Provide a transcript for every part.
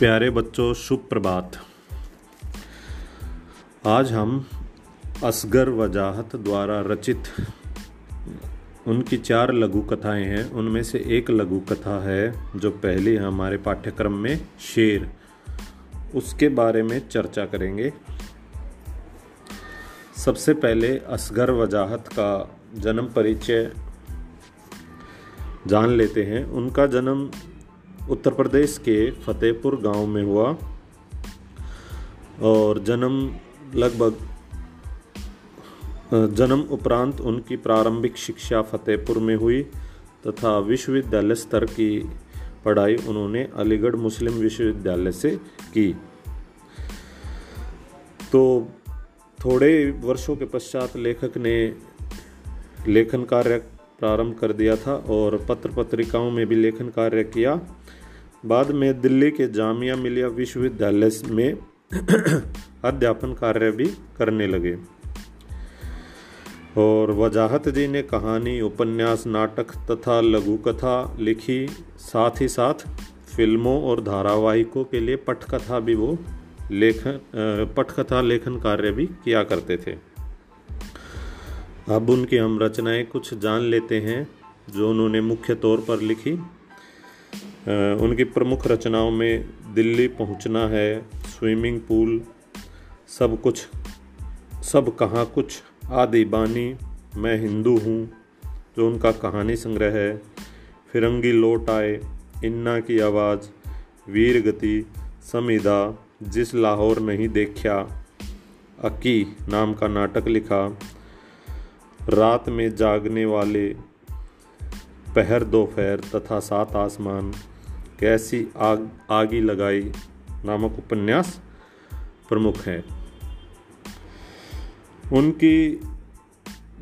प्यारे बच्चों शुभ प्रभात आज हम असगर वजाहत द्वारा रचित उनकी चार लघु कथाएँ हैं। उनमें से एक लघु कथा है जो पहली हमारे पाठ्यक्रम में, शेर। उसके बारे में चर्चा करेंगे। सबसे पहले असगर वजाहत का जन्म परिचय जान लेते हैं। उनका जन्म उत्तर प्रदेश के फतेहपुर गाँव में हुआ और जन्म लगभग जन्म उपरांत उनकी प्रारंभिक शिक्षा फतेहपुर में हुई तथा विश्वविद्यालय स्तर की पढ़ाई उन्होंने अलीगढ़ मुस्लिम विश्वविद्यालय से की। तो थोड़े वर्षों के पश्चात लेखक ने लेखन कार्य प्रारंभ कर दिया था और पत्र पत्रिकाओं में भी लेखन कार्य किया। बाद में दिल्ली के जामिया मिलिया विश्वविद्यालय में अध्यापन कार्य भी करने लगे। और वजाहत जी ने कहानी, उपन्यास, नाटक तथा लघु कथा लिखी। साथ ही साथ फ़िल्मों और धारावाहिकों के लिए पटकथा भी वो लेखन पटकथा लेखन कार्य भी किया करते थे। अब उनकी हम रचनाएँ कुछ जान लेते हैं, जो उन्होंने मुख्य तौर पर लिखी। उनकी प्रमुख रचनाओं में दिल्ली पहुँचना है, स्विमिंग पूल, सब कुछ, सब कहाँ कुछ, आदि बानी, मैं हिंदू हूँ, जो उनका कहानी संग्रह है। फिरंगी लौट आए, इन्ना की आवाज़, वीर गति, समीदा, जिस लाहौर नहीं देखा, अकी नाम का नाटक लिखा। रात में जागने वाले, पहर दोपहर तथा सात आसमान। कैसी आग, आगी लगाई नामक उपन्यास प्रमुख हैं। उनकी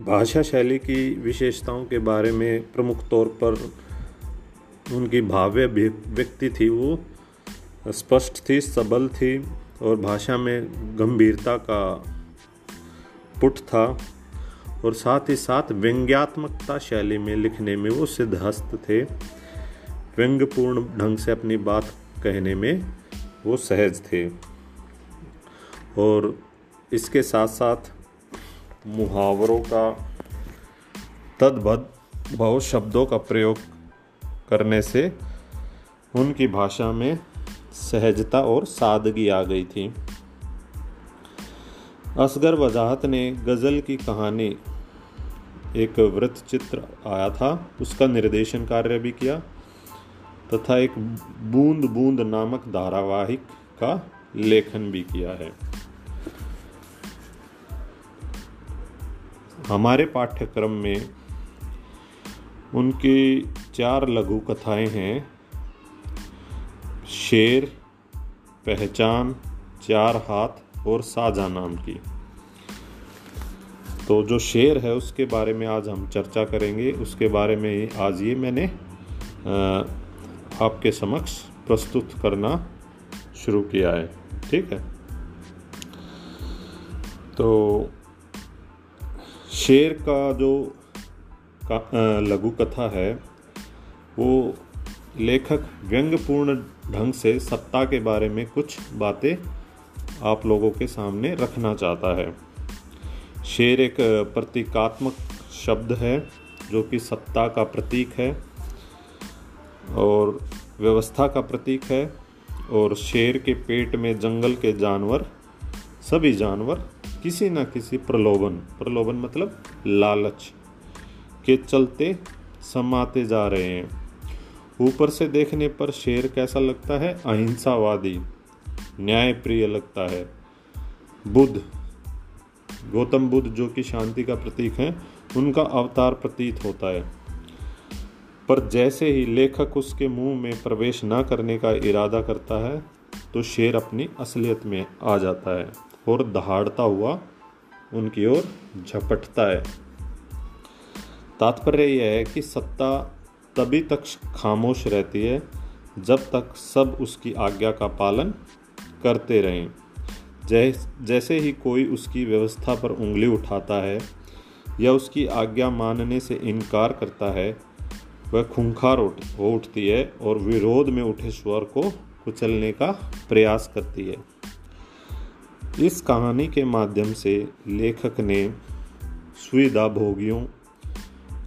भाषा शैली की विशेषताओं के बारे में प्रमुख तौर पर उनकी भाव्य व्यक्ति थी वो। स्पष्ट थी, सबल थी और भाषा में गंभीरता का पुट था और साथ ही साथ व्यंग्यात्मकता शैली में लिखने में वो सिद्धहस्त थे। व्यंग्यपूर्ण ढंग से अपनी बात कहने में वो सहज थे। और इसके साथ साथ मुहावरों का तदभद बहुत शब्दों का प्रयोग करने से उनकी भाषा में सहजता और सादगी आ गई थी। असगर वजाहत ने गज़ल की कहानी, एक वृत्त चित्र आया था, उसका निर्देशन कार्य भी किया। तथा एक बूंद बूंद नामक धारावाहिक का लेखन भी किया है। हमारे पाठ्यक्रम में उनकी चार लघु कथाएँ हैं। शेर, पहचान, चार हाथ और साजा नाम की। तो जो शेर है उसके बारे में आज हम चर्चा करेंगे। उसके बारे में आज ये मैंने आपके समक्ष प्रस्तुत करना शुरू किया है। ठीक है? तो शेर का जो लघु कथा है, वो लेखक व्यंग्यपूर्ण ढंग से सत्ता के बारे में कुछ बातें आप लोगों के सामने रखना चाहता है। शेर एक प्रतीकात्मक शब्द है, जो कि सत्ता का प्रतीक है। और व्यवस्था का प्रतीक है और शेर के पेट में जंगल के जानवर, सभी जानवर, किसी न किसी प्रलोभन प्रलोभन मतलब लालच के चलते समाते जा रहे हैं। ऊपर से देखने पर शेर कैसा लगता है? अहिंसावादी न्याय प्रिय लगता है। बुद्ध, गौतम बुद्ध जो कि शांति का प्रतीक है, उनका अवतार प्रतीत होता है। पर जैसे ही लेखक उसके मुँह में प्रवेश न करने का इरादा करता है तो शेर अपनी असलियत में आ जाता है और दहाड़ता हुआ उनकी ओर झपटता है। तात्पर्य यह है कि सत्ता तभी तक खामोश रहती है जब तक सब उसकी आज्ञा का पालन करते रहें। जैसे ही कोई उसकी व्यवस्था पर उंगली उठाता है या उसकी आज्ञा मानने से इनकार करता है वह खूंखार उठ हो उठती है और विरोध में उठे स्वर को कुचलने का प्रयास करती है। इस कहानी के माध्यम से लेखक ने सुविधा भोगियों,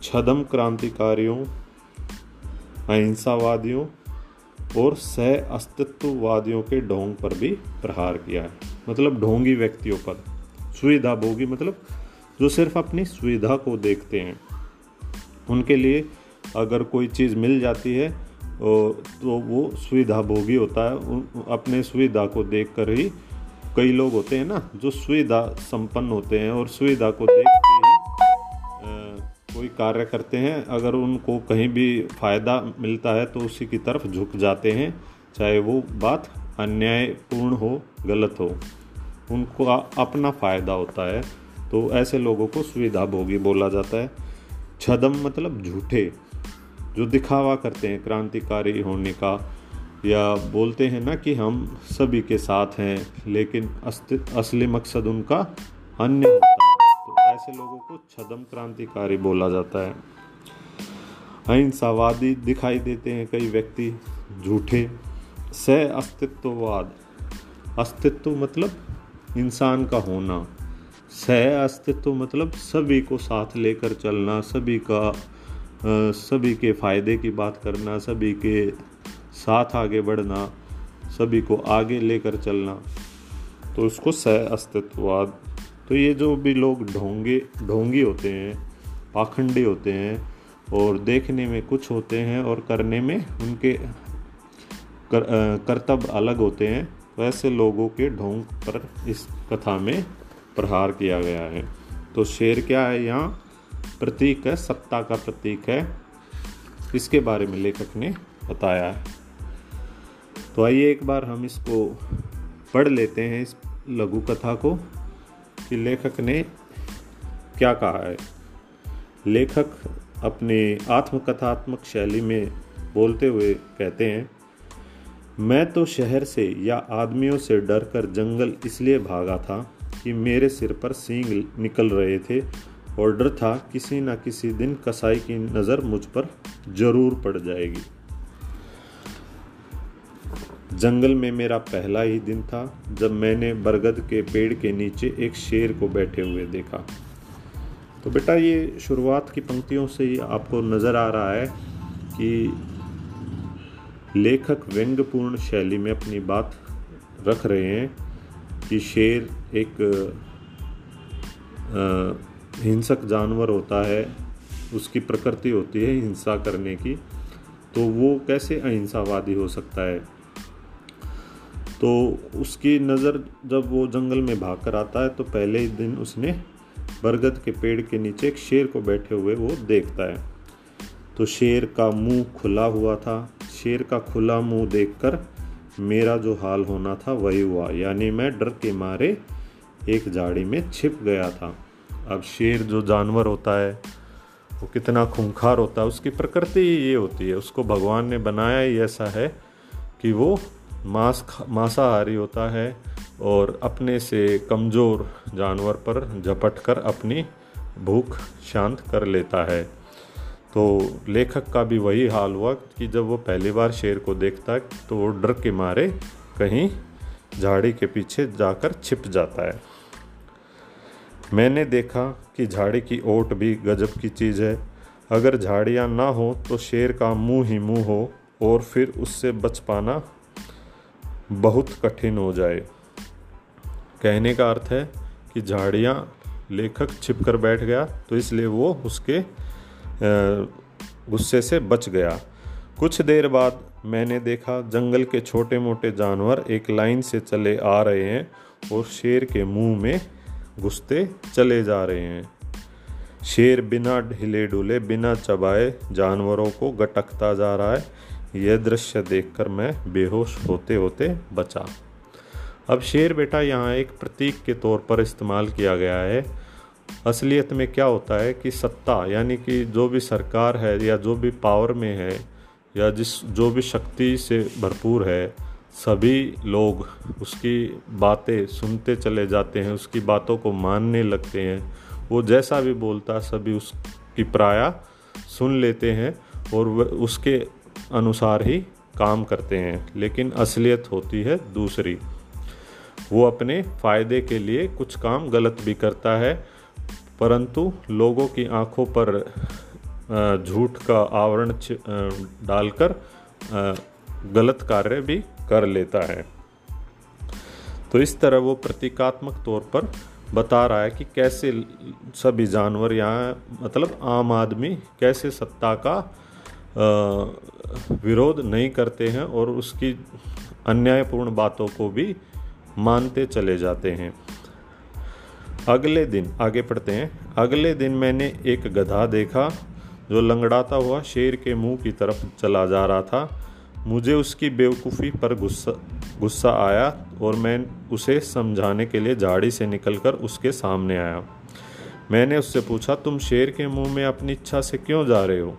छदम क्रांतिकारियों, अहिंसावादियों और सह अस्तित्ववादियों के ढोंग पर भी प्रहार किया है। मतलब ढोंगी व्यक्तियों पर। सुविधा भोगी मतलब जो सिर्फ़ अपनी सुविधा को देखते हैं, उनके लिए अगर कोई चीज़ मिल जाती है तो वो सुविधा भोगी होता है। अपने सुविधा को देख कर ही कई लोग होते हैं ना, जो सुविधा संपन्न होते हैं और सुविधा को देख के ही कोई कार्य करते हैं। अगर उनको कहीं भी फ़ायदा मिलता है तो उसी की तरफ़ झुक जाते हैं, चाहे वो बात अन्यायपूर्ण हो, गलत हो। उनको अपना फ़ायदा होता है। तो ऐसे लोगों को सुविधा भोगी बोला जाता है। छदम मतलब झूठे। जो दिखावा करते हैं क्रांतिकारी होने का, या बोलते हैं ना कि हम सभी के साथ हैं, लेकिन असली मकसद उनका अन्य होता है। तो ऐसे लोगों को छदम क्रांतिकारी बोला जाता है। अहिंसावादी दिखाई देते हैं कई व्यक्ति झूठे। सह अस्तित्ववाद। अस्तित्व मतलब इंसान का होना। सह अस्तित्व मतलब सभी को साथ लेकर चलना, सभी का सभी के फ़ायदे की बात करना सभी के साथ आगे बढ़ना सभी को आगे लेकर चलना तो उसको सह अस्तित्ववाद। तो ये जो भी लोग ढोंगे ढोंगी होते हैं पाखंडी होते हैं और देखने में कुछ होते हैं और करने में उनके कर, कर्तव्य अलग होते हैं वैसे लोगों के ढोंग पर इस कथा में प्रहार किया गया है। तो शेर क्या है यहाँ? प्रतीक है, सत्ता का प्रतीक है। इसके बारे में लेखक ने बताया है। तो आइए एक बार हम इसको पढ़ लेते हैं, इस लघु कथा को, कि लेखक ने क्या कहा है। लेखक अपने आत्मकथात्मक शैली में बोलते हुए कहते हैं, मैं तो शहर से या आदमियों से डर कर जंगल इसलिए भागा था कि मेरे सिर पर सींग निकल रहे थे और डर था किसी न किसी दिन कसाई की नज़र मुझ पर ज़रूर पड़ जाएगी। जंगल में मेरा पहला ही दिन था जब मैंने बरगद के पेड़ के नीचे एक शेर को बैठे हुए देखा। तो बेटा ये शुरुआत की पंक्तियों से ही आपको नज़र आ रहा है कि लेखक व्यंग्यपूर्ण शैली में अपनी बात रख रहे हैं कि शेर एक हिंसक जानवर होता है, उसकी प्रकृति होती है हिंसा करने की तो वो कैसे अहिंसावादी हो सकता है? तो उसकी नज़र जब वो जंगल में भाग कर आता है तो पहले ही दिन उसने बरगद के पेड़ के नीचे एक शेर को बैठे हुए वो देखता है। तो शेर का मुँह खुला हुआ था। शेर का खुला मुँह देखकर मेरा जो हाल होना था वही हुआ। यानी मैं डर के मारे एक झाड़ी में छिप गया था। अब शेर जो जानवर होता है, वो कितना खूंखार होता है, उसकी प्रकृति ही ये होती है। उसको भगवान ने बनाया ही ऐसा है कि वो मांस मांसाहारी होता है और अपने से कमज़ोर जानवर पर झपट कर अपनी भूख शांत कर लेता है। तो लेखक का भी वही हाल हुआ कि जब वो पहली बार शेर को देखता है तो वो डर के मारे कहीं झाड़ी के पीछे जाकर छिप जाता है। मैंने देखा कि झाड़ी की ओट भी गजब की चीज़ है। अगर झाड़ियाँ ना हो तो शेर का मुँह ही मुँह हो और फिर उससे बच पाना बहुत कठिन हो जाए। कहने का अर्थ है कि झाड़ियाँ लेखक छिप कर बैठ गया तो इसलिए वो उसके गुस्से से बच गया। कुछ देर बाद मैंने देखा जंगल के छोटे मोटे जानवर एक लाइन से चले आ रहे हैं और शेर के मुँह में घुसते चले जा रहे हैं। शेर बिना ढीले डुले, बिना चबाए जानवरों को गटकता जा रहा है। यह दृश्य देखकर मैं बेहोश होते होते बचा। अब शेर बेटा यहाँ एक प्रतीक के तौर पर इस्तेमाल किया गया है। असलियत में क्या होता है कि सत्ता, यानी कि जो भी सरकार है या जो भी पावर में है, या जिस, जो भी शक्ति से भरपूर है सभी लोग उसकी बातें सुनते चले जाते हैं, उसकी बातों को मानने लगते हैं। वो जैसा भी बोलता, सभी उसकी प्राय सुन लेते हैं और वह उसके अनुसार ही काम करते हैं, लेकिन असलियत होती है दूसरी। वो अपने फ़ायदे के लिए कुछ काम गलत भी करता है, परंतु लोगों की आँखों पर झूठ का आवरण डालकर गलत कार्य भी कर लेता है। तो इस तरह वो प्रतीकात्मक तौर पर बता रहा है कि कैसे सभी जानवर यहाँ मतलब आम आदमी कैसे सत्ता का विरोध नहीं करते हैं और उसकी अन्यायपूर्ण बातों को भी मानते चले जाते हैं। अगले दिन, आगे पढ़ते हैं। अगले दिन मैंने एक गधा देखा जो लंगड़ाता हुआ शेर के मुँह की तरफ़ चला जा रहा था। मुझे उसकी बेवकूफ़ी पर गुस्सा गुस्सा आया और मैं उसे समझाने के लिए झाड़ी से निकलकर उसके सामने आया। मैंने उससे पूछा, तुम शेर के मुँह में अपनी इच्छा से क्यों जा रहे हो?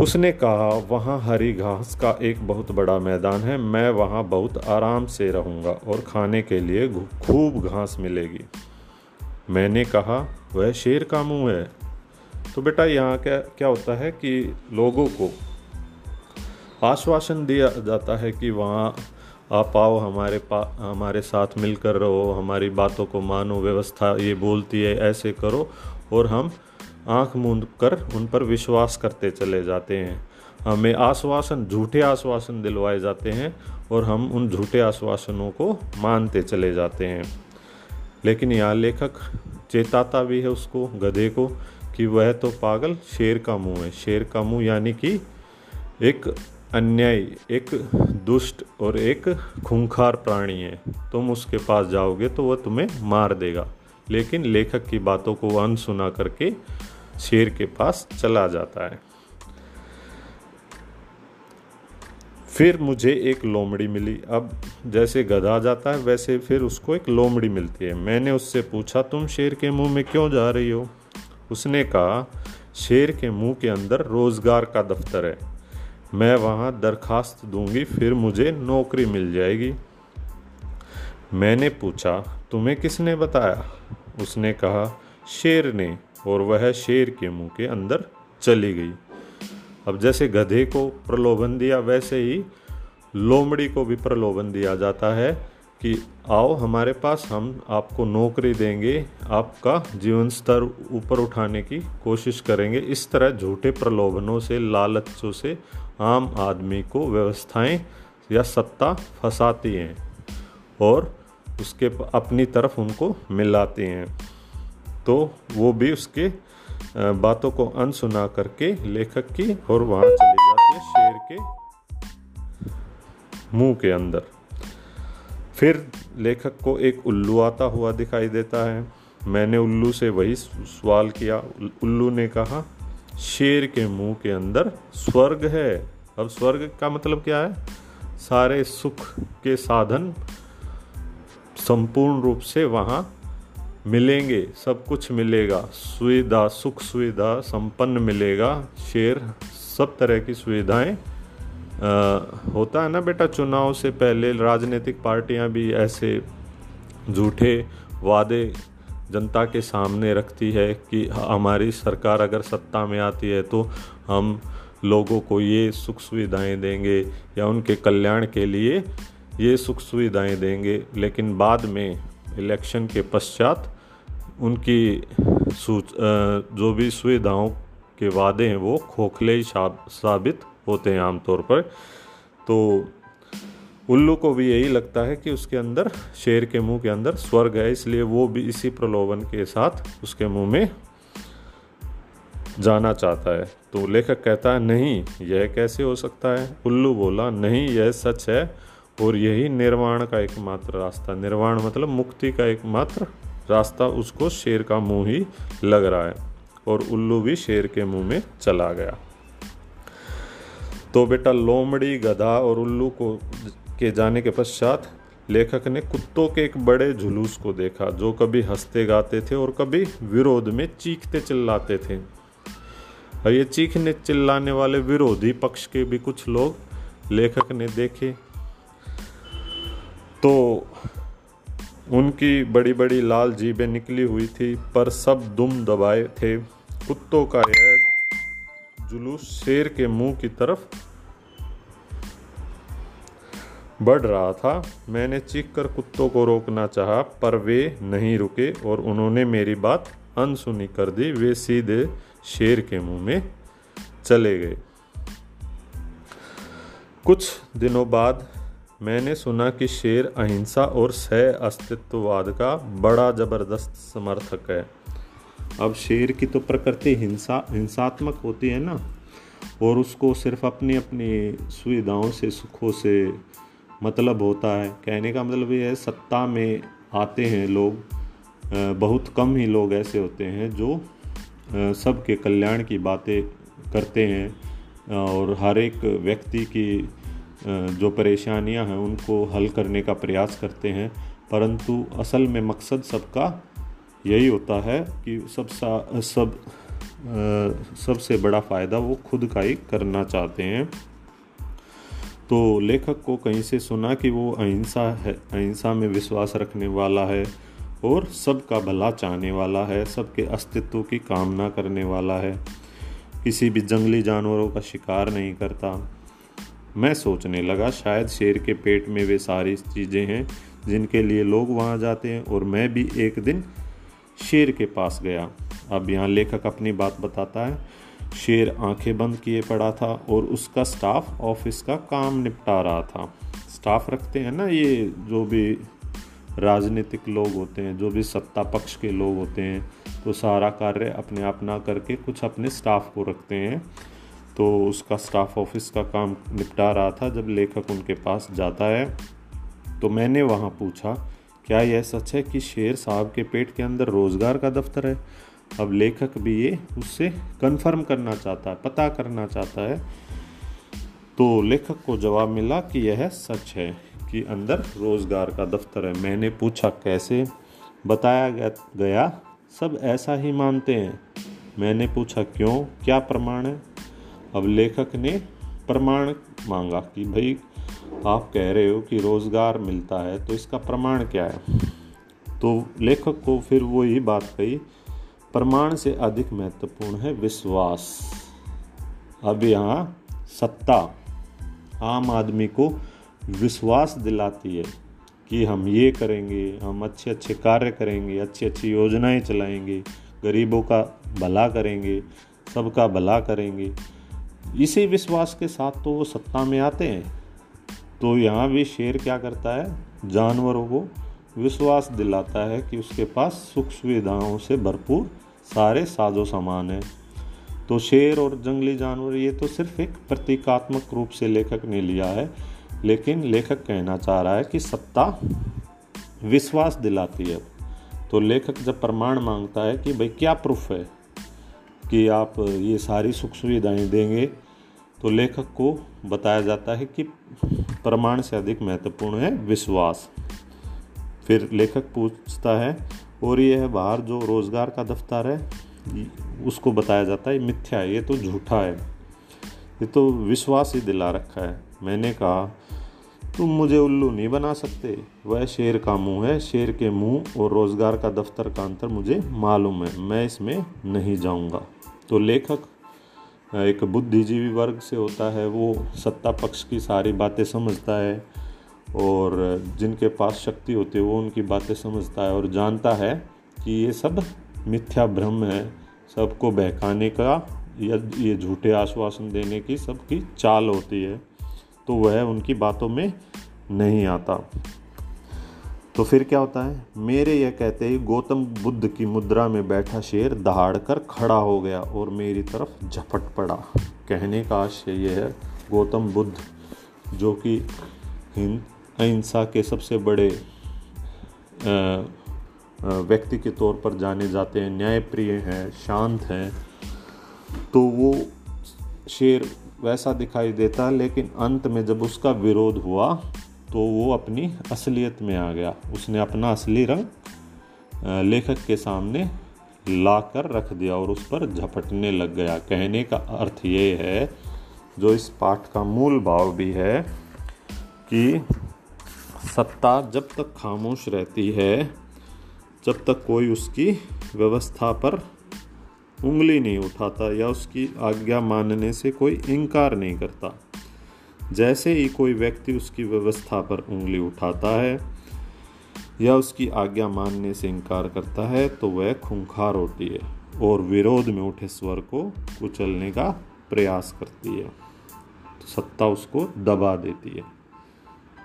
उसने कहा, वहाँ हरी घास का एक बहुत बड़ा मैदान है, मैं वहाँ बहुत आराम से रहूँगा और खाने के लिए खूब घास मिलेगी। मैंने कहा, वह शेर का मुँह है? तो बेटा, यहाँ क्या क्या होता है कि लोगों को आश्वासन दिया जाता है कि वहाँ आप आओ, हमारे पा, हमारे साथ मिलकर रहो, हमारी बातों को मानो, व्यवस्था ये बोलती है, ऐसे करो। और हम आँख मूंद कर उन पर विश्वास करते चले जाते हैं। हमें आश्वासन, झूठे आश्वासन दिलवाए जाते हैं और हम उन झूठे आश्वासनों को मानते चले जाते हैं। लेकिन यहाँ लेखक चेताता भी है उसको, गधे को, कि वह तो पागल, शेर का मुँह है। शेर का मुँह यानी कि एक अन्याय, एक दुष्ट और एक खूंखार प्राणी है। तुम उसके पास जाओगे तो वह तुम्हें मार देगा। लेकिन लेखक की बातों को अनसुना करके शेर के पास चला जाता है। फिर मुझे एक लोमड़ी मिली। अब जैसे गधा जाता है, वैसे फिर उसको एक लोमड़ी मिलती है। मैंने उससे पूछा, तुम शेर के मुँह में क्यों जा रही हो? उसने कहा, शेर के मुँह के अंदर रोज़गार का दफ्तर है। मैं वहाँ दरखास्त दूँगी, फिर मुझे नौकरी मिल जाएगी। मैंने पूछा, तुम्हें किसने बताया? उसने कहा, शेर ने। और वह शेर के मुँह के अंदर चली गई। अब जैसे गधे को प्रलोभन दिया, वैसे ही लोमड़ी को भी प्रलोभन दिया जाता है कि, आओ हमारे पास, हम आपको नौकरी देंगे, आपका जीवन स्तर ऊपर उठाने की कोशिश करेंगे। इस तरह झूठे प्रलोभनों से, लालचों से आम आदमी को व्यवस्थाएँ या सत्ता फंसाती हैं और उसके अपनी तरफ़ उनको मिलाती हैं। तो वो भी उसके बातों को अनसुना करके लेखक की और वहाँ चली जाती है शेर के मुँह के अंदर। फिर लेखक को एक उल्लू आता हुआ दिखाई देता है। मैंने उल्लू से वही सवाल किया। उल्लू ने कहा शेर के मुँह के अंदर स्वर्ग है। अब स्वर्ग का मतलब क्या है? सारे सुख के साधन संपूर्ण रूप से वहाँ मिलेंगे। सब कुछ मिलेगा। सुविधा, सुख सुविधा संपन्न मिलेगा। शेर सब तरह की सुविधाएँ होता है ना बेटा? चुनाव से पहले राजनीतिक पार्टियाँ भी ऐसे झूठे वादे जनता के सामने रखती है कि हमारी सरकार अगर सत्ता में आती है तो हम लोगों को ये सुख सुविधाएँ देंगे या उनके कल्याण के लिए ये सुख सुविधाएँ देंगे। लेकिन बाद में इलेक्शन के पश्चात उनकी जो भी सुविधाओं के वादे हैं वो खोखले ही साबित होते हैं आमतौर पर। तो उल्लू को भी यही लगता है कि उसके अंदर, शेर के मुँह के अंदर स्वर्ग है, इसलिए वो भी इसी प्रलोभन के साथ उसके मुँह में जाना चाहता है। तो लेखक कहता है, नहीं, यह कैसे हो सकता है? उल्लू बोला, नहीं, यह सच है और यही निर्वाण का एकमात्र रास्ता। निर्वाण मतलब मुक्ति का एकमात्र रास्ता, उसको शेर का मुँह ही लग रहा है। और उल्लू भी शेर के मुँह में चला गया। तो बेटा, लोमड़ी गधा और उल्लू को के जाने के पश्चात लेखक ने कुत्तों के एक बड़े जुलूस को देखा, जो कभी हँसते गाते थे और कभी विरोध में चीखते चिल्लाते थे। और ये चीखने चिल्लाने वाले विरोधी पक्ष के भी कुछ लोग लेखक ने देखे। तो उनकी बड़ी बड़ी लाल जीबें निकली हुई थी, पर सब दुम दबाए थे। कुत्तों का यह जुलूस शेर के मुँह की तरफ़ बढ़ रहा था। मैंने चीख कर कुत्तों को रोकना चाहा, पर वे नहीं रुके और उन्होंने मेरी बात अनसुनी कर दी। वे सीधे शेर के मुँह में चले गए। कुछ दिनों बाद मैंने सुना कि शेर अहिंसा और सह अस्तित्ववाद का बड़ा ज़बरदस्त समर्थक है। अब शेर की तो प्रकृति हिंसा, हिंसात्मक होती है ना, और उसको सिर्फ़ अपनी अपनी सुविधाओं से, सुखों से मतलब होता है। कहने का मतलब ये है, सत्ता में आते हैं लोग बहुत कम ही लोग ऐसे होते हैं जो सबके कल्याण की बातें करते हैं और हर एक व्यक्ति की जो परेशानियाँ हैं उनको हल करने का प्रयास करते हैं। परंतु असल में मकसद सबका यही होता है कि सब सा, सब सबसे बड़ा फ़ायदा वो खुद का ही करना चाहते हैं। तो लेखक को कहीं से सुना कि वो अहिंसा है, अहिंसा में विश्वास रखने वाला है और सबका भला चाहने वाला है, सबके अस्तित्व की कामना करने वाला है। किसी भी जंगली जानवरों का शिकार नहीं करता। मैं सोचने लगा, शायद शेर के पेट में वे सारी चीज़ें हैं जिनके लिए लोग वहाँ जाते हैं और मैं भी एक दिन शेर के पास गया। अब यहाँ लेखक अपनी बात बताता है। शेर आँखें बंद किए पड़ा था और उसका स्टाफ ऑफ़िस का काम निपटा रहा था। स्टाफ रखते हैं ना ये जो भी राजनीतिक लोग होते हैं, जो भी सत्ता पक्ष के लोग होते हैं तो सारा कार्य अपने आप ना करके कुछ अपने स्टाफ को रखते हैं। तो उसका स्टाफ ऑफ़िस का काम निपटा रहा था जब लेखक उनके पास जाता है। तो मैंने वहाँ पूछा, क्या यह सच है कि शेर साहब के पेट के अंदर रोज़गार का दफ्तर है? अब लेखक भी ये उससे कंफर्म करना चाहता है, पता करना चाहता है। तो लेखक को जवाब मिला कि यह सच है कि अंदर रोज़गार का दफ्तर है। मैंने पूछा, कैसे? बताया गया, सब ऐसा ही मानते हैं। मैंने पूछा, क्यों? क्या प्रमाण है? अब लेखक ने प्रमाण मांगा कि, भाई, आप कह रहे हो कि रोज़गार मिलता है तो इसका प्रमाण क्या है? तो लेखक को फिर वही बात कही प्रमाण से अधिक महत्वपूर्ण है विश्वास। अब यहाँ सत्ता आम आदमी को विश्वास दिलाती है कि हम ये करेंगे, हम अच्छे अच्छे कार्य करेंगे अच्छी अच्छी योजनाएँ चलाएँगे, गरीबों का भला करेंगे, सबका भला करेंगे। इसी विश्वास के साथ तो वो सत्ता में आते हैं। तो यहाँ भी शेर क्या करता है? जानवरों को विश्वास दिलाता है कि उसके पास सुख सुविधाओं से भरपूर सारे साजो सामान हैं। तो शेर और जंगली जानवर, ये तो सिर्फ़ एक प्रतीकात्मक रूप से लेखक ने लिया है, लेकिन लेखक कहना चाह रहा है कि सत्ता विश्वास दिलाती है। तो लेखक जब प्रमाण माँगता है कि भाई क्या प्रूफ है कि आप ये सारी सुख सुविधाएँ देंगे तो लेखक को बताया जाता है कि प्रमाण से अधिक महत्वपूर्ण है विश्वास। फिर लेखक पूछता है और ये है बाहर जो रोज़गार का दफ्तर है, उसको बताया जाता है मिथ्या है, ये तो झूठा है, ये तो विश्वास ही दिला रखा है। मैंने कहा, तुम मुझे उल्लू नहीं बना सकते, वह शेर का मुँह है, शेर के मुँह और रोज़गार का दफ्तर का अंतर मुझे मालूम है, मैं इसमें नहीं जाऊँगा। तो लेखक, एक बुद्धिजीवी वर्ग से होता है, वो सत्ता पक्ष की सारी बातें समझता है और जिनके पास शक्ति होती है, वो उनकी बातें समझता है और जानता है कि ये सब मिथ्या भ्रम है, सबको बहकाने का, या ये झूठे आश्वासन देने की सबकी चाल होती है तो वह उनकी बातों में नहीं आता। तो फिर क्या होता है? मेरे यह कहते ही गौतम बुद्ध की मुद्रा में बैठा शेर दहाड़ कर खड़ा हो गया और मेरी तरफ़ झपट पड़ा। कहने का आशय यह है गौतम बुद्ध, जो कि हिंद अहिंसा के सबसे बड़े व्यक्ति के तौर पर जाने जाते हैं, न्यायप्रिय हैं, शांत हैं तो वो शेर वैसा दिखाई देता लेकिन अंत में जब उसका विरोध हुआ तो वो अपनी असलियत में आ गया। उसने अपना असली रंग लेखक के सामने ला कर रख दिया और उस पर झपटने लग गया। कहने का अर्थ ये है, जो इस पाठ का मूल भाव भी है, कि सत्ता जब तक खामोश रहती है, जब तक कोई उसकी व्यवस्था पर उंगली नहीं उठाता या उसकी आज्ञा मानने से कोई इनकार नहीं करता। जैसे ही कोई व्यक्ति उसकी व्यवस्था पर उंगली उठाता है या उसकी आज्ञा मानने से इनकार करता है तो वह खूंखार होती है और विरोध में उठे स्वर को कुचलने का प्रयास करती है। तो सत्ता उसको दबा देती है।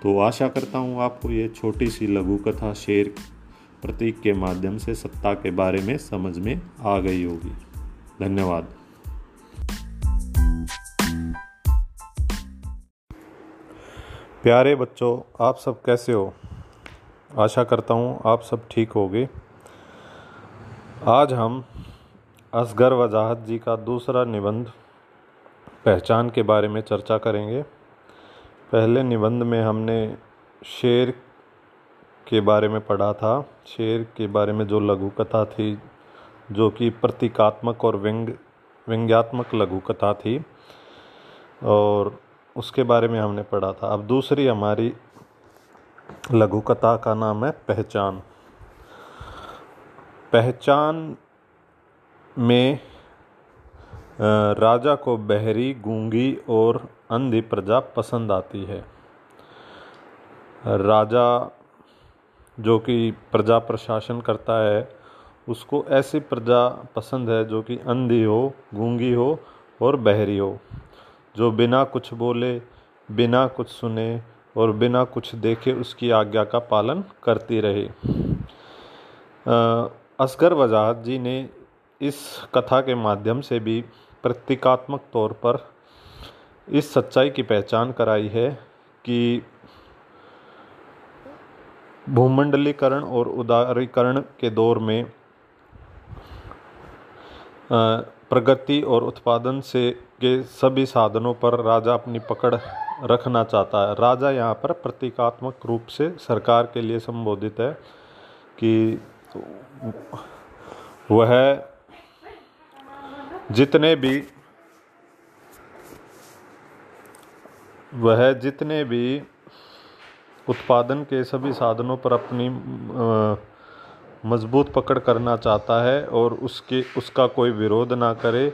तो आशा करता हूँ आपको ये छोटी सी लघु कथा शेर प्रतीक के माध्यम से सत्ता के बारे में समझ में आ गई होगी। धन्यवाद। प्यारे बच्चों, आप सब कैसे हो? आशा करता हूँ आप सब ठीक होगे। आज हम असगर वजाहत जी का दूसरा निबंध पहचान के बारे में चर्चा करेंगे। पहले निबंध में हमने शेर के बारे में पढ़ा था। शेर के बारे में जो लघु कथा थी, जो कि प्रतीकात्मक और व्यंग, व्यंग्यात्मक लघु कथा थी, और उसके बारे में हमने पढ़ा था। अब दूसरी हमारी लघु कथा का नाम है पहचान। पहचान में राजा को बहरी, गूँगी और अंधी प्रजा पसंद आती है। राजा, जो कि प्रजा प्रशासन करता है, उसको ऐसी प्रजा पसंद है जो कि अंधी हो, गूँगी हो और बहरी हो। जो बिना कुछ बोले, बिना कुछ सुने और बिना कुछ देखे उसकी आज्ञा का पालन करती रहे। असगर वजाहत जी ने इस कथा के माध्यम से भी प्रतीकात्मक तौर पर इस सच्चाई की पहचान कराई है कि भूमंडलीकरण और उदारीकरण के दौर में प्रगति और उत्पादन से के सभी साधनों पर राजा अपनी पकड़ रखना चाहता है। राजा यहाँ पर प्रतीकात्मक रूप से सरकार के लिए संबोधित है कि वह जितने भी वह जितने भी उत्पादन के सभी साधनों पर अपनी मज़बूत पकड़ करना चाहता है और उसके उसका कोई विरोध ना करे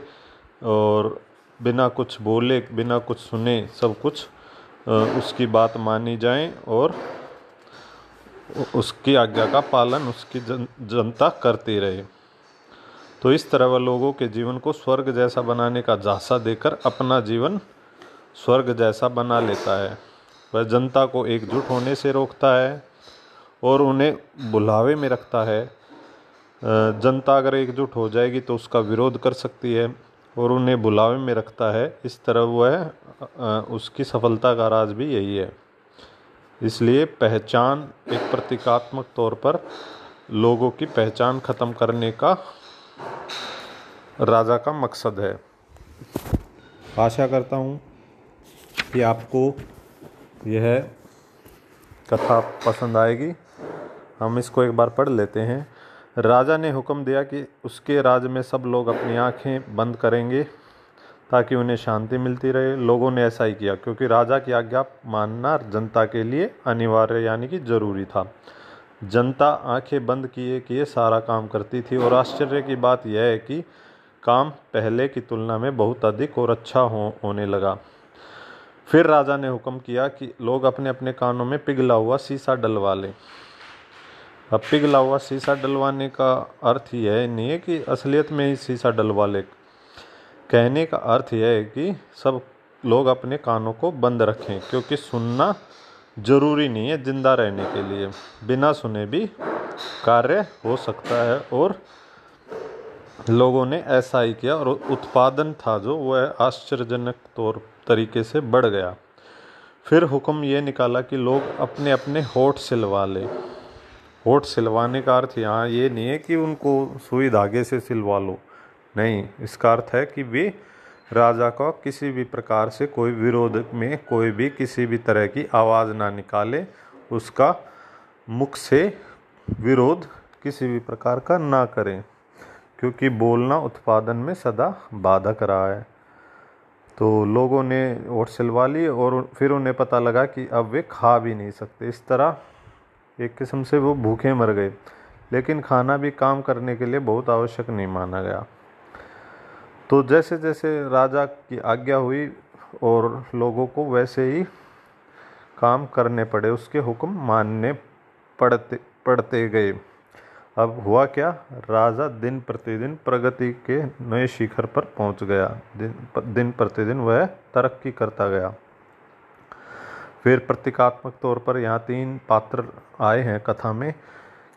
और बिना कुछ बोले बिना कुछ सुने सब कुछ उसकी बात मानी जाए और उसकी आज्ञा का पालन उसकी जन, जनता करती रहे। तो इस तरह वह लोगों के जीवन को स्वर्ग जैसा बनाने का झांसा देकर अपना जीवन स्वर्ग जैसा बना लेता है। वह जनता को एकजुट होने से रोकता है और उन्हें बुलावे में रखता है। जनता अगर एकजुट हो जाएगी तो उसका विरोध कर सकती है और उन्हें बुलावे में रखता है। इस तरह वह उसकी सफलता का राज भी यही है। इसलिए पहचान एक प्रतीकात्मक तौर पर लोगों की पहचान ख़त्म करने का राजा का मकसद है। आशा करता हूँ कि आपको यह कथा पसंद आएगी। हम इसको एक बार पढ़ लेते हैं। राजा ने हुक्म दिया कि उसके राज में सब लोग अपनी आँखें बंद करेंगे ताकि उन्हें शांति मिलती रहे। लोगों ने ऐसा ही किया, क्योंकि राजा की आज्ञा मानना जनता के लिए अनिवार्य यानी कि ज़रूरी था। जनता आँखें बंद किए किए सारा काम करती थी और आश्चर्य की बात यह है कि काम पहले की तुलना में बहुत अधिक और अच्छा हो, होने लगा। फिर राजा ने हुक्म किया कि लोग अपने अपने कानों में पिघला हुआ शीशा डलवा लें। अब पिघला हुआ शीशा डलवाने का अर्थ यह नहीं है कि असलियत में ही शीशा डलवा ले। कहने का अर्थ यह है कि सब लोग अपने कानों को बंद रखें, क्योंकि सुनना ज़रूरी नहीं है ज़िंदा रहने के लिए। बिना सुने भी कार्य हो सकता है और लोगों ने ऐसा ही किया और उत्पादन था जो वह आश्चर्यजनक तौर तरीके से बढ़ गया। फिर हुक्म ये निकाला कि लोग अपने अपने होठ सिलवा लें। होठ सिलवाने का अर्थ यहाँ ये नहीं है कि उनको सुई धागे से सिलवा लो। नहीं, इसका अर्थ है कि वे राजा को किसी भी प्रकार से कोई विरोध में कोई भी किसी भी तरह की आवाज़ ना निकाले, उसका मुख से विरोध किसी भी प्रकार का ना करें, क्योंकि बोलना उत्पादन में सदा बाधक रहा है। तो लोगों ने वोट सिलवा ली और फिर उन्हें पता लगा कि अब वे खा भी नहीं सकते। इस तरह एक किस्म से वो भूखे मर गए, लेकिन खाना भी काम करने के लिए बहुत आवश्यक नहीं माना गया। तो जैसे जैसे राजा की आज्ञा हुई और लोगों को वैसे ही काम करने पड़े, उसके हुक्म मानने पड़ते पड़ते गए। अब हुआ क्या? राजा दिन प्रतिदिन प्रगति के नए शिखर पर पहुँच गया। दिन दिन प्रतिदिन वह तरक्की करता गया। फिर प्रतीकात्मक तौर पर यहाँ तीन पात्र आए हैं कथा में।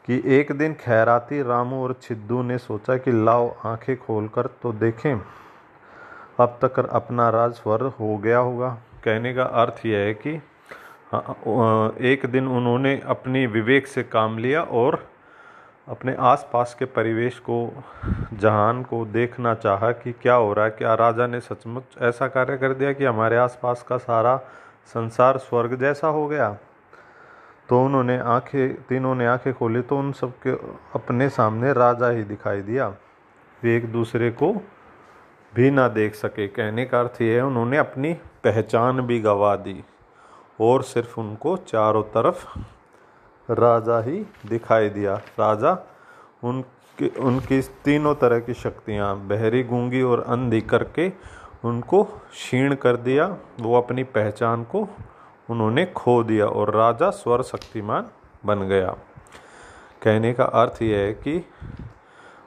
कि एक दिन खैराती रामू और छिद्दू ने सोचा कि लाओ आँखें खोलकर तो देखें। अब तक अपना राज स्वर हो गया होगा। कहने का अर्थ यह है कि एक दिन उन्होंने अपनी विवेक से काम लिया और अपने आसपास के परिवेश को, जहान को देखना चाहा कि क्या हो रहा है, क्या राजा ने सचमुच ऐसा कार्य कर दिया कि हमारे आसपास का सारा संसार स्वर्ग जैसा हो गया। तो उन्होंने आँखें, तीनों ने आँखें खोली तो उन सबके अपने सामने राजा ही दिखाई दिया। वे एक दूसरे को भी ना देख सके। कहने का अर्थ ये है, उन्होंने अपनी पहचान भी गवा दी और सिर्फ़ उनको चारों तरफ़ राजा ही दिखाई दिया। राजा उनकी उनकी तीनों तरह की शक्तियाँ, बहरी, गूँगी और अंधी करके उनको क्षीण कर दिया। वो अपनी पहचान को उन्होंने खो दिया और राजा स्वर शक्तिमान बन गया। कहने का अर्थ यह है कि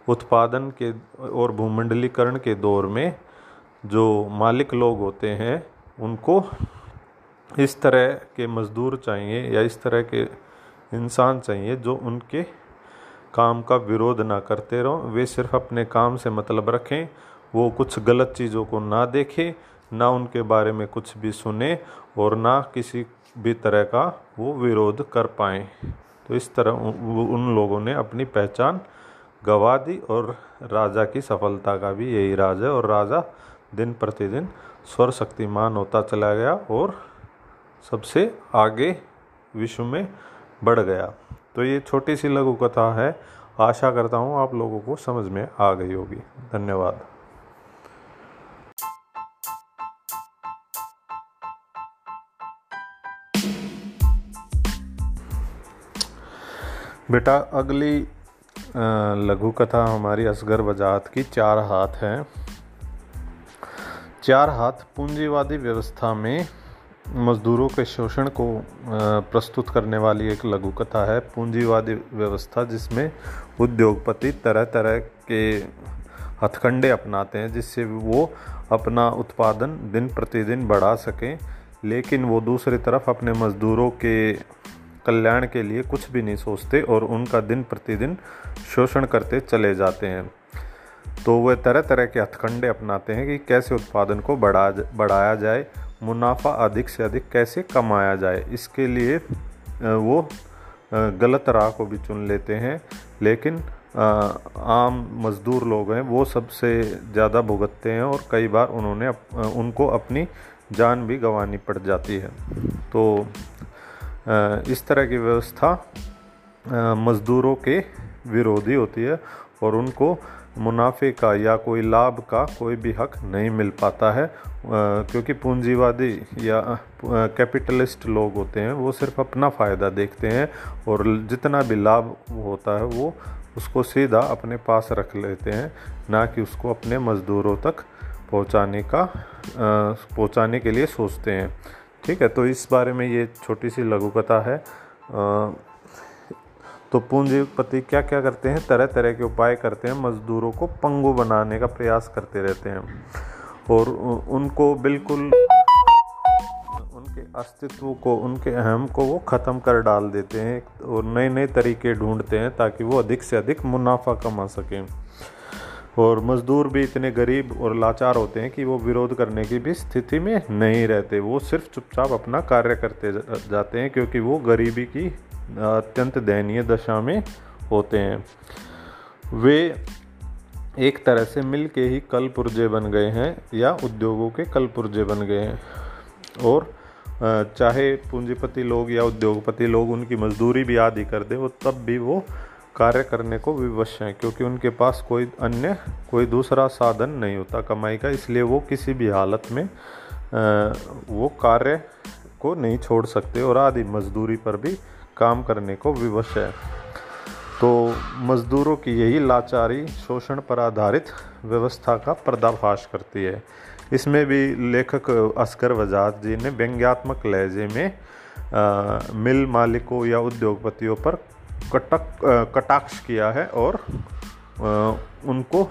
उत्पादन के और भूमंडलीकरण के दौर में जो मालिक लोग होते हैं, उनको इस तरह के मज़दूर चाहिए या इस तरह के इंसान चाहिए जो उनके काम का विरोध ना करते रहो। वे सिर्फ़ अपने काम से मतलब रखें, वो कुछ गलत चीज़ों को ना देखें ना उनके बारे में कुछ भी सुने और ना किसी भी तरह का वो विरोध कर पाए। तो इस तरह उन लोगों ने अपनी पहचान गवा दी और राजा की सफलता का भी यही राज है और राजा दिन प्रतिदिन स्वर शक्तिमान होता चला गया और सबसे आगे विश्व में बढ़ गया। तो ये छोटी सी लघु कथा है। आशा करता हूँ आप लोगों को समझ में आ गई होगी। धन्यवाद। बेटा, अगली लघु कथा हमारी असगर वजाहत की चार हाथ है। चार हाथ पूंजीवादी व्यवस्था में मजदूरों के शोषण को प्रस्तुत करने वाली एक लघु कथा है। पूंजीवादी व्यवस्था जिसमें उद्योगपति तरह तरह के हथकंडे अपनाते हैं, जिससे वो अपना उत्पादन दिन प्रतिदिन बढ़ा सकें, लेकिन वो दूसरी तरफ़ अपने मज़दूरों के कल्याण के लिए कुछ भी नहीं सोचते और उनका दिन प्रतिदिन शोषण करते चले जाते हैं। तो वह तरह तरह के हथकंडे अपनाते हैं कि कैसे उत्पादन को बढ़ा, बढ़ाया जाए, मुनाफा अधिक से अधिक कैसे कमाया जाए। इसके लिए वो गलत राह को भी चुन लेते हैं, लेकिन आम मज़दूर लोग हैं, वो सबसे ज़्यादा भुगतते हैं और कई बार उन्होंने उनको अपनी जान भी गंवानी पड़ जाती है। तो इस तरह की व्यवस्था मज़दूरों के विरोधी होती है और उनको मुनाफे का या कोई लाभ का कोई भी हक नहीं मिल पाता है। क्योंकि पूंजीवादी या कैपिटलिस्ट लोग होते हैं, वो सिर्फ़ अपना फ़ायदा देखते हैं और जितना भी लाभ होता है वो उसको सीधा अपने पास रख लेते हैं, ना कि उसको अपने मज़दूरों तक पहुँचाने का पहुँचाने के लिए सोचते हैं। ठीक है तो इस बारे में ये छोटी सी लघु कथा है। तो पूंजीपति क्या क्या करते हैं? तरह तरह के उपाय करते हैं, मज़दूरों को पंगु बनाने का प्रयास करते रहते हैं। और उनको बिल्कुल उनके अस्तित्व को, उनके अहम को वो ख़त्म कर डाल देते हैं, और नए नए तरीके ढूंढते हैं ताकि वो अधिक से अधिक मुनाफा कमा सकें। और मज़दूर भी इतने गरीब और लाचार होते हैं कि वो विरोध करने की भी स्थिति में नहीं रहते। वो सिर्फ़ चुपचाप अपना कार्य करते जाते हैं क्योंकि वो गरीबी की अत्यंत दयनीय दशा में होते हैं। वे एक तरह से मिल के ही कल पुर्जे बन गए हैं या उद्योगों के कल पुर्जे बन गए हैं। और चाहे पूंजीपति लोग या उद्योगपति लोग, उनकी मजदूरी भी आदि कर दे, वो तब भी वो कार्य करने को विवश हैं क्योंकि उनके पास कोई अन्य कोई दूसरा साधन नहीं होता कमाई का इसलिए वो किसी भी हालत में वो कार्य को नहीं छोड़ सकते और आदि मजदूरी पर भी काम करने को विवश है। तो मज़दूरों की यही लाचारी शोषण पर आधारित व्यवस्था का पर्दाफाश करती है। इसमें भी लेखक अस्कर वजाद जी ने व्यंग्यात्मक लहजे में आ, मिल मालिकों या उद्योगपतियों पर कटक कटाक्ष किया है और उनको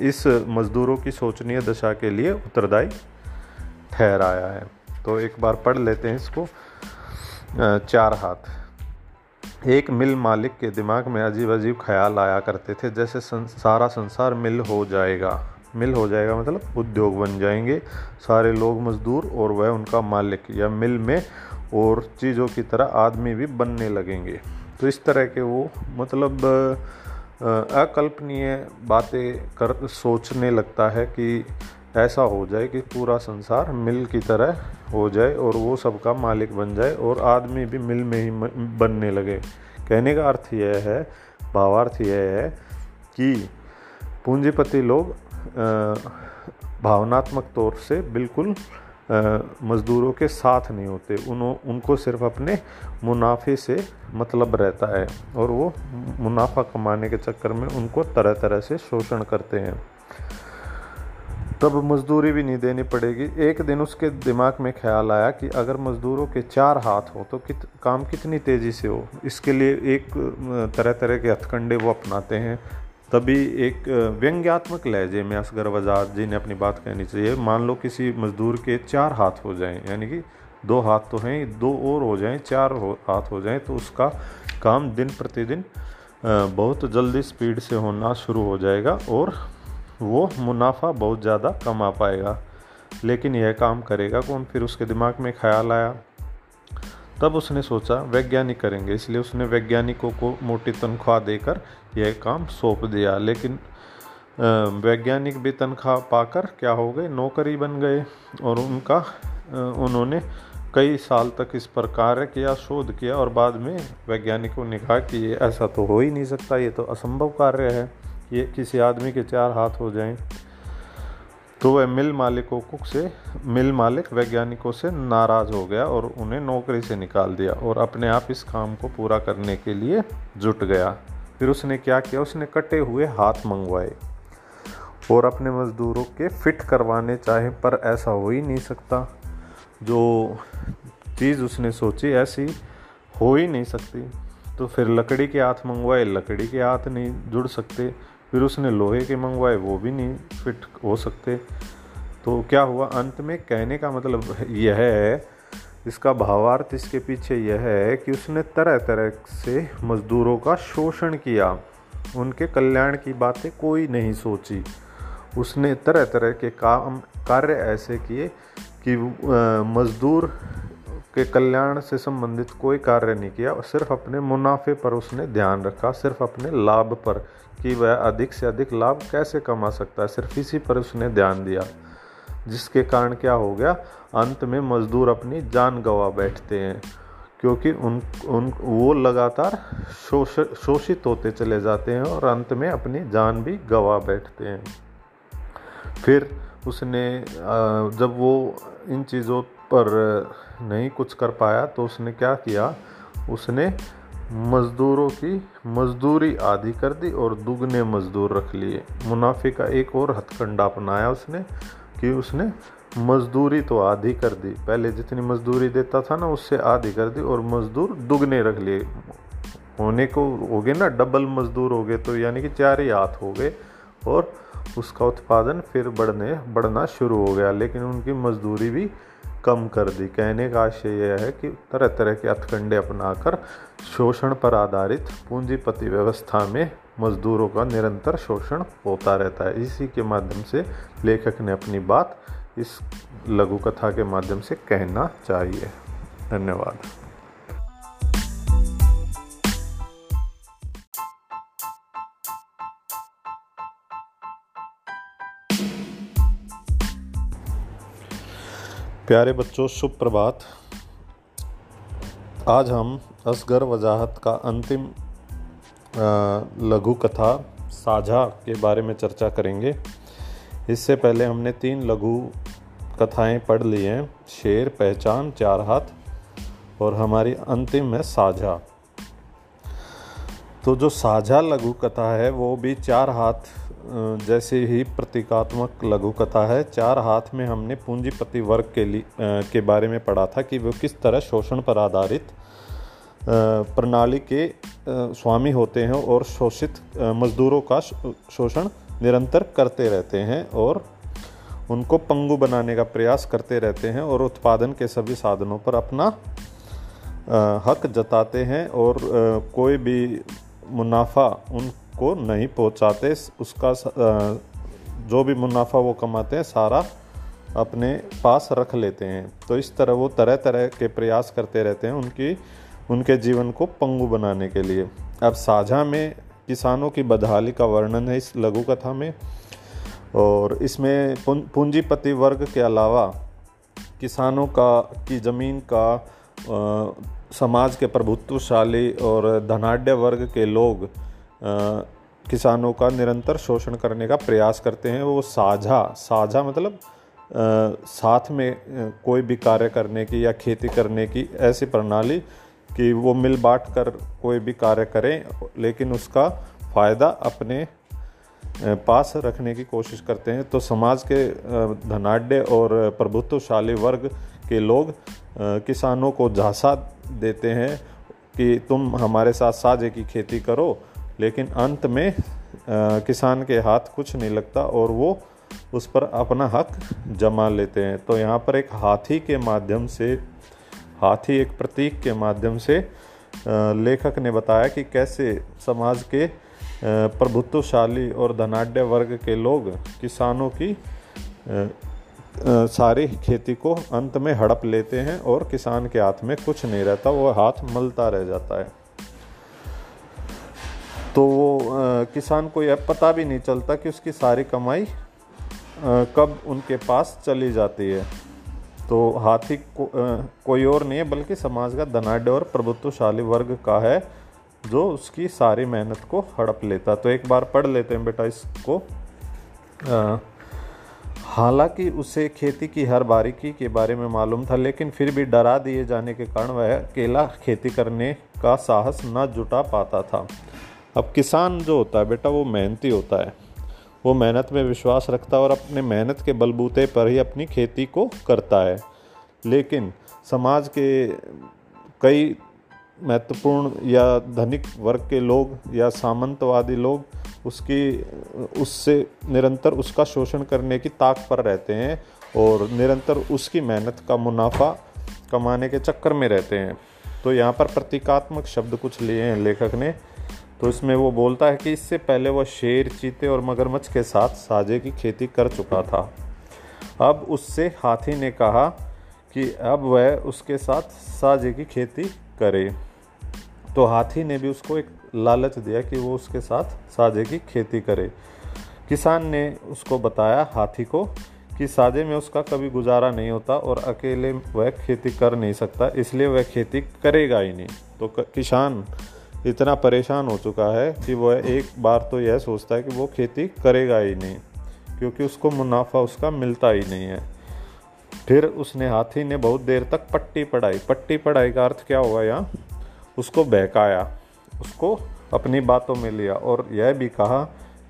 इस मज़दूरों की शोचनीय दशा के लिए उत्तरदायी ठहराया है। तो एक बार पढ़ लेते हैं इसको। चार हाथ। एक मिल मालिक के दिमाग में अजीब अजीब ख्याल आया करते थे, जैसे सारा संसार मिल हो जाएगा। मिल हो जाएगा मतलब उद्योग बन जाएँगे, सारे लोग मजदूर और वह उनका मालिक, या मिल में और चीज़ों की तरह आदमी भी बनने लगेंगे। तो इस तरह के वो मतलब अकल्पनीय बातें कर, सोचने लगता है कि ऐसा हो जाए कि पूरा संसार मिल की तरह हो जाए और वो सबका मालिक बन जाए और आदमी भी मिल में ही बनने लगे। कहने का अर्थ यह है, भावार्थ यह है कि पूंजीपति लोग भावनात्मक तौर से बिल्कुल मज़दूरों के साथ नहीं होते। उन, उनको सिर्फ़ अपने मुनाफे से मतलब रहता है और वो मुनाफा कमाने के चक्कर में उनको तरह तरह से शोषण करते हैं। तब मजदूरी भी नहीं देनी पड़ेगी। एक दिन उसके दिमाग में ख्याल आया कि अगर मज़दूरों के चार हाथ हो तो कित, काम कितनी तेज़ी से हो। इसके लिए एक तरह तरह के हथकंडे वो अपनाते हैं। तभी एक व्यंग्यात्मक लहजे में असगर वजाद जी ने अपनी बात कहनी चाहिए मान लो किसी मज़दूर के चार हाथ हो जाएँ यानी कि दो हाथ तो हैं दो और हो जाएँ चार हो, हाथ हो जाएँ तो उसका काम दिन प्रतिदिन बहुत जल्दी स्पीड से होना शुरू हो जाएगा और वो मुनाफा बहुत ज़्यादा कमा पाएगा। लेकिन यह काम करेगा कौन? फिर उसके दिमाग में ख्याल आया। तब उसने सोचा वैज्ञानिक करेंगे इसलिए उसने वैज्ञानिकों को मोटी तनख्वाह देकर यह काम सौंप दिया। लेकिन वैज्ञानिक भी तनख्वाह पाकर क्या हो गए? नौकरी बन गए और उनका उन्होंने कई साल तक इस पर कार्य किया, शोध किया और बाद में वैज्ञानिकों ने कहा कि ये ऐसा तो हो ही नहीं सकता, ये तो असंभव कार्य है ये किसी आदमी के चार हाथ हो जाएँ। तो वह मिल मालिकों को से, मिल मालिक वैज्ञानिकों से नाराज़ हो गया और उन्हें नौकरी से निकाल दिया और अपने आप इस काम को पूरा करने के लिए जुट गया। फिर उसने क्या किया? उसने कटे हुए हाथ मंगवाए और अपने मज़दूरों के फिट करवाने चाहे, पर ऐसा हो ही नहीं सकता। जो चीज़ उसने सोची, ऐसी हो ही नहीं सकती। तो फिर लकड़ी के हाथ मंगवाए, लकड़ी के हाथ नहीं जुड़ सकते। फिर उसने लोहे के मंगवाए, वो भी नहीं फिट हो सकते। तो क्या हुआ? अंत में कहने का मतलब यह है इसका भावार्थ इसके पीछे यह है कि उसने तरह तरह से मज़दूरों का शोषण किया। उनके कल्याण की बातें कोई नहीं सोची। उसने तरह तरह के काम, कार्य ऐसे किए कि मज़दूर के कल्याण से संबंधित कोई कार्य नहीं किया। सिर्फ़ अपने मुनाफे पर उसने ध्यान रखा, सिर्फ़ अपने लाभ पर कि वह अधिक से अधिक लाभ कैसे कमा सकता है। सिर्फ़ इसी पर उसने ध्यान दिया। जिसके कारण क्या हो गया? अंत में मजदूर अपनी जान गवा बैठते हैं, क्योंकि उन उन, वो लगातार शोष, शोषित होते चले जाते हैं और अंत में अपनी जान भी गवा बैठते हैं। फिर उसने जब वो इन चीज़ों पर नहीं कुछ कर पाया तो उसने क्या किया? उसने मज़दूरों की मज़दूरी आधी कर दी और दुगने मज़दूर रख लिए। मुनाफे का एक और हथकंडा अपनाया उसने। कि उसने मज़दूरी तो आधी कर दी। पहले जितनी मज़दूरी देता था ना, उससे आधी कर दी और मज़दूर दुगने रख लिए। होने को हो गए ना, डबल मज़दूर हो गए तो यानी कि चार ही हाथ हो गए और उसका उत्पादन फिर बढ़ने, बढ़ना शुरू हो गया। लेकिन उनकी मज़दूरी भी कम कर दी। कहने का आशय यह है कि तरह तरह के हथकंडे अपनाकर शोषण पर आधारित पूंजीपति व्यवस्था में मजदूरों का निरंतर शोषण होता रहता है। इसी के माध्यम से लेखक ने अपनी बात इस लघु कथा के माध्यम से कहना चाहिए। धन्यवाद। प्यारे बच्चों शुभ प्रभात आज हम असगर वजाहत का अंतिम लघु कथा साझा के बारे में चर्चा करेंगे। इससे पहले हमने तीन लघु कथाएँ पढ़ ली हैं, शेर, पहचान, चार हाथ, और हमारी अंतिम है साझा। तो जो साझा लघु कथा है, वो भी चार हाथ जैसे ही प्रतीकात्मक लघु कथा है, चार हाथ में हमने पूंजीपति वर्ग के लिए के बारे में पढ़ा था कि वो किस तरह शोषण पर आधारित प्रणाली के स्वामी होते हैं और शोषित मजदूरों का शोषण निरंतर करते रहते हैं और उनको पंगु बनाने का प्रयास करते रहते हैं और उत्पादन के सभी साधनों पर अपना हक जताते हैं और कोई भी मुनाफा उनको नहीं पहुंचाते। उसका जो भी मुनाफा वो कमाते हैं, सारा अपने पास रख लेते हैं। तो इस तरह वो तरह तरह के प्रयास करते रहते हैं। उनकी उनके जीवन को पंगु बनाने के लिए। अब साझा में किसानों की बदहाली का वर्णन है इस लघु कथा में। और इसमें पूंजीपति वर्ग के अलावा किसानों का की ज़मीन का आ, समाज के प्रभुत्वशाली और धनाढ़ वर्ग के लोग आ, किसानों का निरंतर शोषण करने का प्रयास करते हैं। वो साझा साझा मतलब आ, साथ में कोई भी कार्य करने की या खेती करने की ऐसी प्रणाली कि वो मिल बांट कर कोई भी कार्य करें, लेकिन उसका फ़ायदा अपने पास रखने की कोशिश करते हैं। तो समाज के धनाढ़ और प्रभुत्वशाली वर्ग के लोग किसानों को झांसा देते हैं कि तुम हमारे साथ साझे की खेती करो, लेकिन अंत में किसान के हाथ कुछ नहीं लगता और वो उस पर अपना हक जमा लेते हैं। तो यहाँ पर एक हाथी के माध्यम से हाथी एक प्रतीक के माध्यम से लेखक ने बताया कि कैसे समाज के प्रभुत्वशाली और धनाढ़ वर्ग के लोग किसानों की सारी खेती को अंत में हड़प लेते हैं और किसान के हाथ में कुछ नहीं रहता, वो हाथ मलता रह जाता है। तो वो किसान को यह पता भी नहीं चलता कि उसकी सारी कमाई कब उनके पास चली जाती है। तो हाथी को, आ, कोई और नहीं है बल्कि समाज का धनाढ़ और प्रभुत्वशाली वर्ग का है जो उसकी सारी मेहनत को हड़प लेता तो एक बार पढ़ लेते हैं बेटा इसको। हालाँकि उसे खेती की हर बारीकी के बारे में मालूम था लेकिन फिर भी डरा दिए जाने के कारण वह अकेला खेती करने का साहस न जुटा पाता था। अब किसान जो होता है बेटा वो मेहनती होता है। वो मेहनत में विश्वास रखता है और अपने मेहनत के बलबूते पर ही अपनी खेती को करता है। लेकिन समाज के कई महत्वपूर्ण या धनिक वर्ग के लोग या सामंतवादी लोग उसकी, उससे निरंतर उसका शोषण करने की ताक पर रहते हैं और निरंतर उसकी मेहनत का मुनाफा कमाने के चक्कर में रहते हैं। तो यहाँ पर प्रतीकात्मक शब्द कुछ लिए हैं लेखक ने। तो इसमें वो बोलता है कि इससे पहले वह शेर चीते और मगरमच्छ के साथ साजे की खेती कर चुका था। अब उससे हाथी ने कहा कि अब वह उसके साथ साजे की खेती करे। तो हाथी ने भी उसको एक लालच दिया कि वो उसके साथ साजे की खेती करे। किसान ने उसको बताया हाथी को कि साजे में उसका कभी गुजारा नहीं होता और अकेले वह खेती कर नहीं सकता, इसलिए वह खेती करेगा ही नहीं। तो किसान इतना परेशान हो चुका है कि वह एक बार तो यह सोचता है कि वो खेती करेगा ही नहीं, क्योंकि उसको मुनाफा उसका मिलता ही नहीं है। फिर उसने हाथी ने बहुत देर तक पट्टी पढ़ाई। पट्टी पढ़ाई का अर्थ क्या हुआ यहाँ? उसको बहकाया, उसको अपनी बातों में लिया और यह भी कहा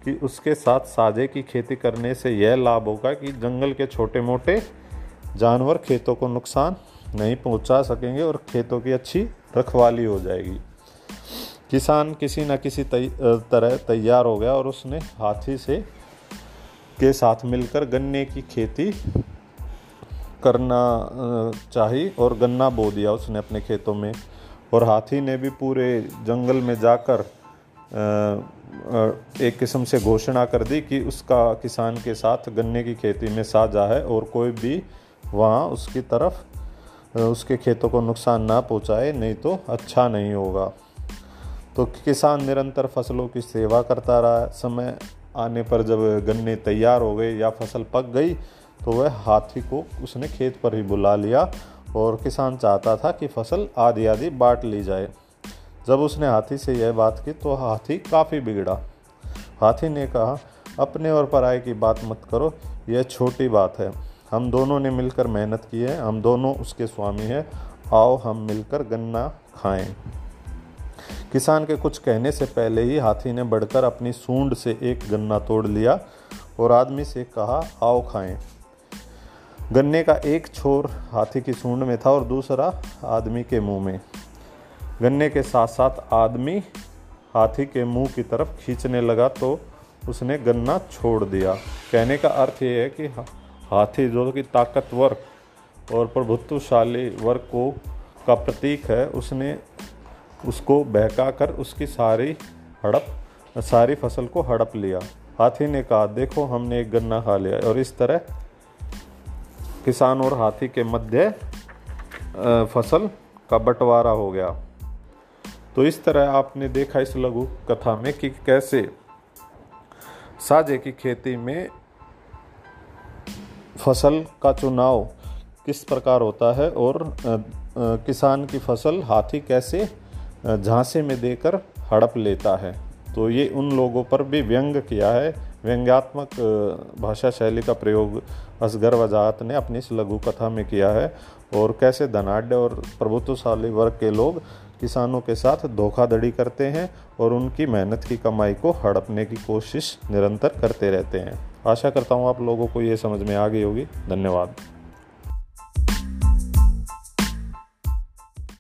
कि उसके साथ साझे की खेती करने से यह लाभ होगा कि जंगल के छोटे मोटे जानवर खेतों को नुकसान नहीं पहुँचा सकेंगे और खेतों की अच्छी रखवाली हो जाएगी। किसान किसी न किसी तरह तैयार हो गया और उसने हाथी से के साथ मिलकर गन्ने की खेती करना चाहिए और गन्ना बो दिया उसने अपने खेतों में। और हाथी ने भी पूरे जंगल में जाकर एक किस्म से घोषणा कर दी कि उसका किसान के साथ गन्ने की खेती में साझा है और कोई भी वहाँ उसकी तरफ़ उसके खेतों को नुकसान ना पहुँचाए, नहीं तो अच्छा नहीं होगा। तो किसान निरंतर फ़सलों की सेवा करता रहा समय आने पर जब गन्ने तैयार हो गए या फ़सल पक गई तो वह हाथी को उसने खेत पर ही बुला लिया और किसान चाहता था कि फ़सल आधी आधी बांट ली जाए। जब उसने हाथी से यह बात की तो हाथी काफ़ी बिगड़ा। हाथी ने कहा, अपने और पराए की बात मत करो, यह छोटी बात है। हम दोनों ने मिलकर मेहनत की है, हम दोनों उसके स्वामी हैं। आओ हम मिलकर गन्ना खाएँ। किसान के कुछ कहने से पहले ही हाथी ने बढ़कर अपनी सूंड से एक गन्ना तोड़ लिया और आदमी से कहा, आओ खाएँ। गन्ने का एक छोर हाथी की सूंड में था और दूसरा आदमी के मुँह में। गन्ने के साथ साथ आदमी हाथी के मुँह की तरफ़ खींचने लगा तो उसने गन्ना छोड़ दिया। कहने का अर्थ ये है कि हाथी जो कि ताकतवर और प्रभुत्वशाली वर्ग को, का प्रतीक है, उसने उसको बहका कर उसकी सारी हड़प, सारी फ़सल को हड़प लिया। हाथी ने कहा, देखो, हमने एक गन्ना खा लिया। और इस तरह किसान और हाथी के मध्य फ़सल का बंटवारा हो गया। तो इस तरह आपने देखा इस लघु कथा में कि कैसे साजे की खेती में फ़सल का चुनाव किस प्रकार होता है और किसान की फ़सल, हाथी कैसे झांसे में देकर हड़प लेता है। तो ये उन लोगों पर भी व्यंग किया है। व्यंग्यात्मक भाषा शैली का प्रयोग असगर वजात ने अपनी इस लघु कथा में किया है। और कैसे धनाढ़ और प्रभुत्वशाली वर्ग के लोग किसानों के साथ धोखाधड़ी करते हैं और उनकी मेहनत की कमाई को हड़पने की कोशिश निरंतर करते रहते हैं। आशा करता हूँ आप लोगों को ये समझ में आ गई होगी। धन्यवाद।